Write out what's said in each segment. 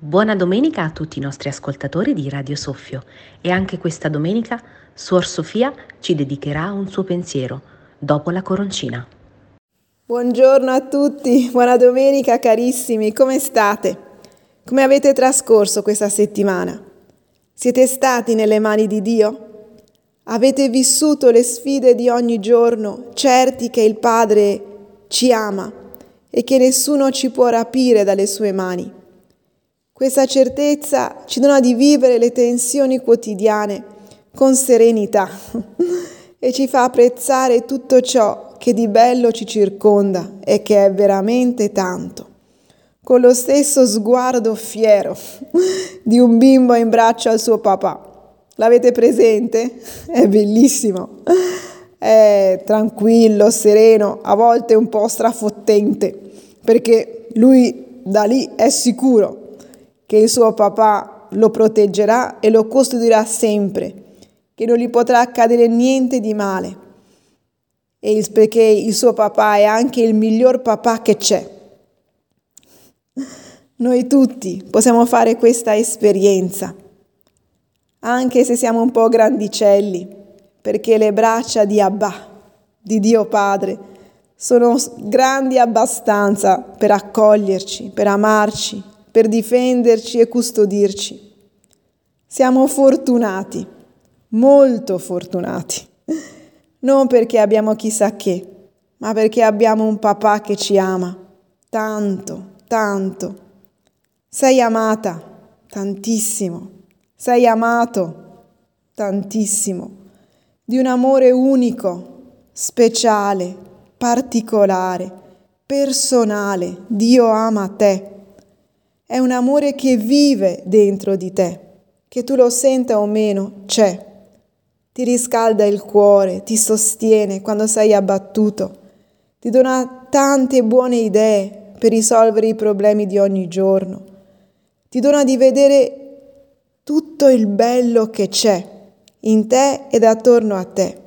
Buona domenica a tutti i nostri ascoltatori di Radio Soffio e anche questa domenica Suor Sofia ci dedicherà un suo pensiero dopo la coroncina. Buongiorno a tutti, buona domenica carissimi, come state? Come avete trascorso questa settimana? Siete stati nelle mani di Dio? Avete vissuto le sfide di ogni giorno, certi che il Padre ci ama e che nessuno ci può rapire dalle sue mani. Questa certezza ci dona di vivere le tensioni quotidiane con serenità e ci fa apprezzare tutto ciò che di bello ci circonda e che è veramente tanto. Con lo stesso sguardo fiero di un bimbo in braccio al suo papà. L'avete presente? È bellissimo. È tranquillo, sereno, a volte un po' strafottente, perché lui da lì è sicuro che il suo papà lo proteggerà e lo custodirà sempre, che non gli potrà accadere niente di male. E perché il suo papà è anche il miglior papà che c'è. Noi tutti possiamo fare questa esperienza anche se siamo un po' grandicelli, perché le braccia di Abba, di Dio Padre, sono grandi abbastanza per accoglierci, per amarci, per difenderci e custodirci. Siamo fortunati, molto fortunati, non perché abbiamo chissà che, ma perché abbiamo un papà che ci ama, tanto, tanto. Sei amata, tantissimo. Sei amato tantissimo, di un amore unico, speciale, particolare, personale. Dio ama te. È un amore che vive dentro di te, che tu lo senta o meno, c'è. Ti riscalda il cuore, ti sostiene quando sei abbattuto, ti dona tante buone idee per risolvere i problemi di ogni giorno, ti dona di vedere tutto il bello che c'è in te ed attorno a te.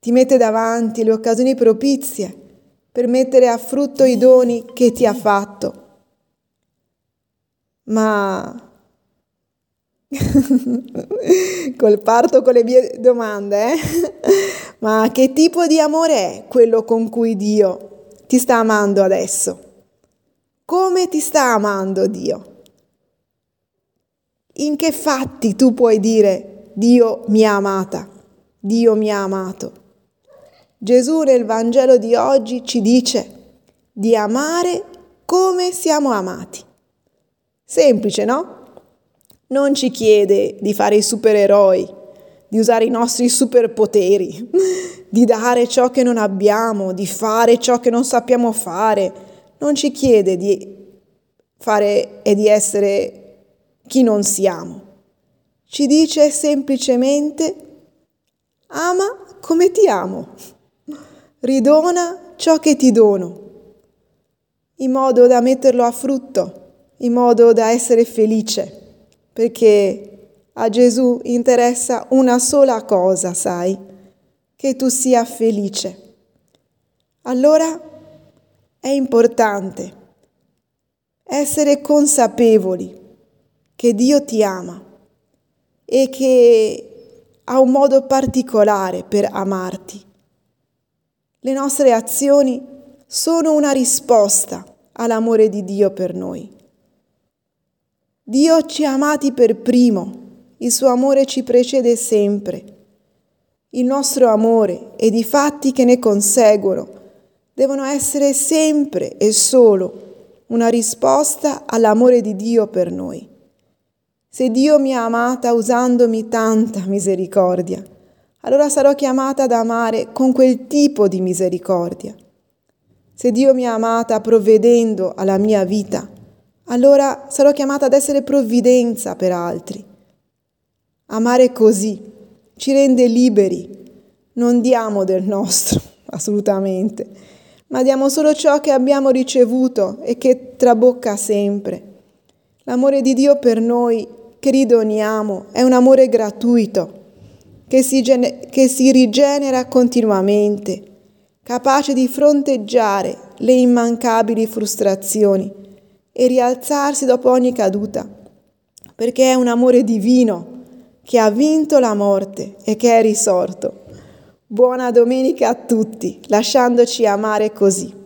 Ti mette davanti le occasioni propizie per mettere a frutto i doni che ti ha fatto. Ma col parto con le mie domande, eh? Ma che tipo di amore è quello con cui Dio ti sta amando adesso? Come ti sta amando Dio? In che fatti tu puoi dire Dio mi ha amata, Dio mi ha amato? Gesù nel Vangelo di oggi ci dice di amare come siamo amati. Semplice, no? Non ci chiede di fare i supereroi, di usare i nostri superpoteri, di dare ciò che non abbiamo, di fare ciò che non sappiamo fare. Non ci chiede di fare e di essere chi non siamo. Ci dice semplicemente ama come ti amo, ridona ciò che ti dono, in modo da metterlo a frutto, in modo da essere felice, perché a Gesù interessa una sola cosa, sai, che tu sia felice. Allora è importante essere consapevoli che Dio ti ama e che ha un modo particolare per amarti. Le nostre azioni sono una risposta all'amore di Dio per noi. Dio ci ha amati per primo, il suo amore ci precede sempre. Il nostro amore ed i fatti che ne conseguono devono essere sempre e solo una risposta all'amore di Dio per noi. Se Dio mi ha amata usandomi tanta misericordia, allora sarò chiamata ad amare con quel tipo di misericordia. Se Dio mi ha amata provvedendo alla mia vita, allora sarò chiamata ad essere provvidenza per altri. Amare così ci rende liberi, non diamo del nostro, assolutamente, ma diamo solo ciò che abbiamo ricevuto e che trabocca sempre. L'amore di Dio per noi che ridoniamo è un amore gratuito, che si, gene- che si rigenera continuamente, capace di fronteggiare le immancabili frustrazioni e rialzarsi dopo ogni caduta, perché è un amore divino che ha vinto la morte e che è risorto. Buona domenica a tutti, lasciandoci amare così.